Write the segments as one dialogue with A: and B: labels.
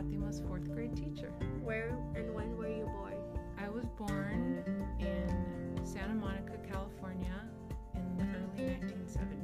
A: Esta's fourth grade teacher.
B: Where and when were you born?
A: I was born in Santa Monica, California in the early 1970s.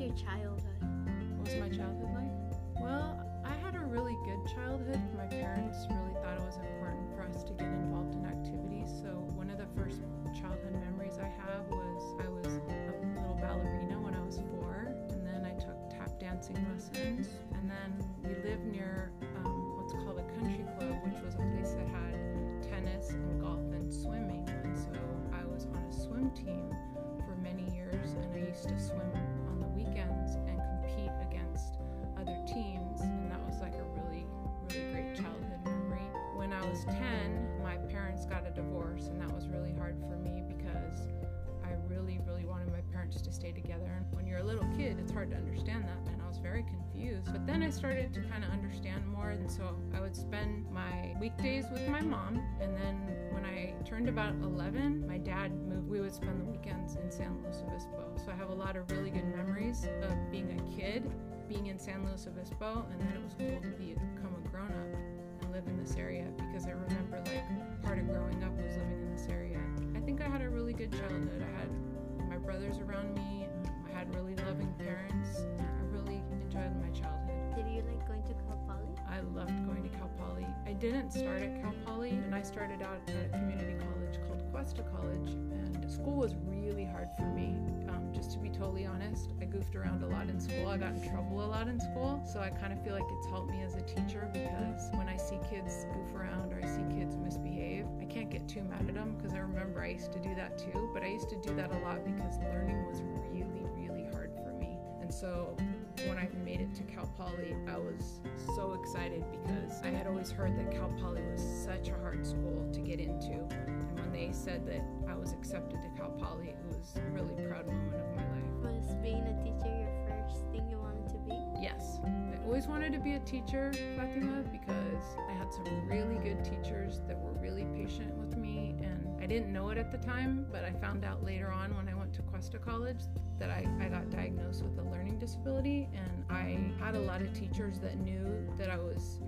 B: Your childhood?
A: What was my childhood like? Well, I had a really good childhood. My parents really thought it was important for us to get involved in activities. So, one of the first childhood memories I have was I was a little ballerina when I was four, and then I took tap dancing lessons. And then we lived near um, what's called a country club, which was a place that had tennis and golf and swimming. And so, I was on a swim team for many years, and I used to swim was 10, my parents got a divorce, and that was really hard for me because I really, really wanted my parents to stay together. And when you're a little kid, it's hard to understand that, and I was very confused. But then I started to kind of understand more, and so I would spend my weekdays with my mom, and then when I turned about 11, my dad moved. We would spend the weekends in San Luis Obispo. So I have a lot of really good memories of being a kid being in San Luis Obispo, and then it was cool to be become a grown up live in this area because I remember like part of growing up was living in this area. I think I had a really good childhood. I had my brothers around me. I had really loving parents. I really enjoyed my childhood.
B: Did you like going to Cal Poly?
A: I loved going to Cal Poly. I didn't start at Cal Poly, and I started out at a community college Cuesta College, and school was really hard for me. Um, just to be totally honest, I goofed around a lot in school. I got in trouble a lot in school, so I kind of feel like it's helped me as a teacher because when I see kids goof around or I see kids misbehave, I can't get too mad at them because I remember I used to do that too. But I used to do that a lot because learning was really, really hard for me, and so when I made it to Cal Poly, I was so excited because I had always heard that Cal Poly was such a hard school to get into. When they said that I was accepted to Cal Poly, it was a really proud moment of my life.
B: Was being a teacher your first thing you wanted to be?
A: Yes, I always wanted to be a teacher, Fatima, because I had some really good teachers that were really patient with me. And I didn't know it at the time, but I found out later on when I went to Cuesta College that I, I got diagnosed with a learning disability. And I had a lot of teachers that knew that I was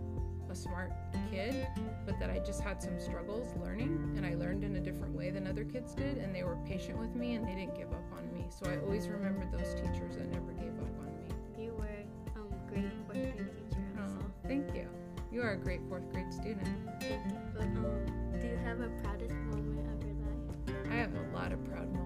A: a smart kid, but that I just had some struggles learning, and I learned in a different way than other kids did, and they were patient with me and they didn't give up on me. So I always remembered those teachers that never gave up on me.
B: You were um great fourth grade teacher
A: Oh, thank you. You are a great fourth grade student.
B: Thank you. But um, do you have a proudest moment of your life?
A: I have a lot of proud moments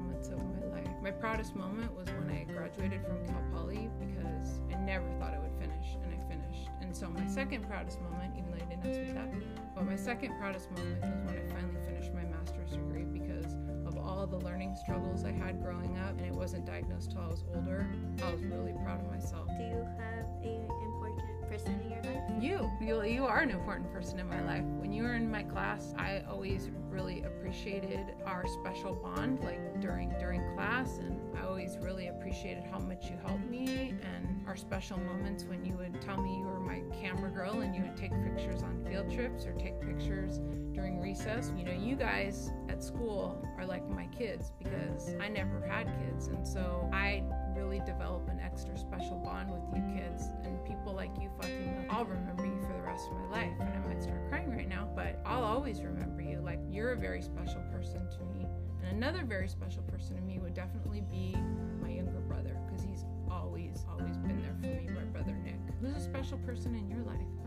A: my proudest moment was when I graduated from Cal Poly because I never thought I would finish, and I finished. And so my second proudest moment, even though you didn't ask me that, but my second proudest moment was when I finally finished my master's degree because of all the learning struggles I had growing up, and it wasn't diagnosed till I was older. I was really proud of myself.
B: Do you have a important person in your life?
A: You, you, you are an important person in my life. When you were in my class, I always really appreciated our special bond, like really appreciated how much you helped me and our special moments when you would tell me you were my camera girl and you would take pictures on field trips or take pictures during recess. You know, you guys at school are like my kids because I never had kids, and so I really develop an extra special bond with you kids and people like you Fatima. I'll remember you for the rest of my life and I might start crying right now, but I'll always remember you. Like you're a very special person to me. And another very special person to me would definitely be special person in your life?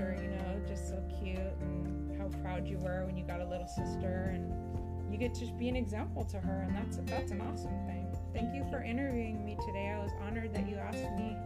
B: Sister,
A: you know, just so cute and how proud you were when you got a little sister and you get to be an example to her and that's that's an awesome thing. Thank you for interviewing me today. I was honored that you asked me.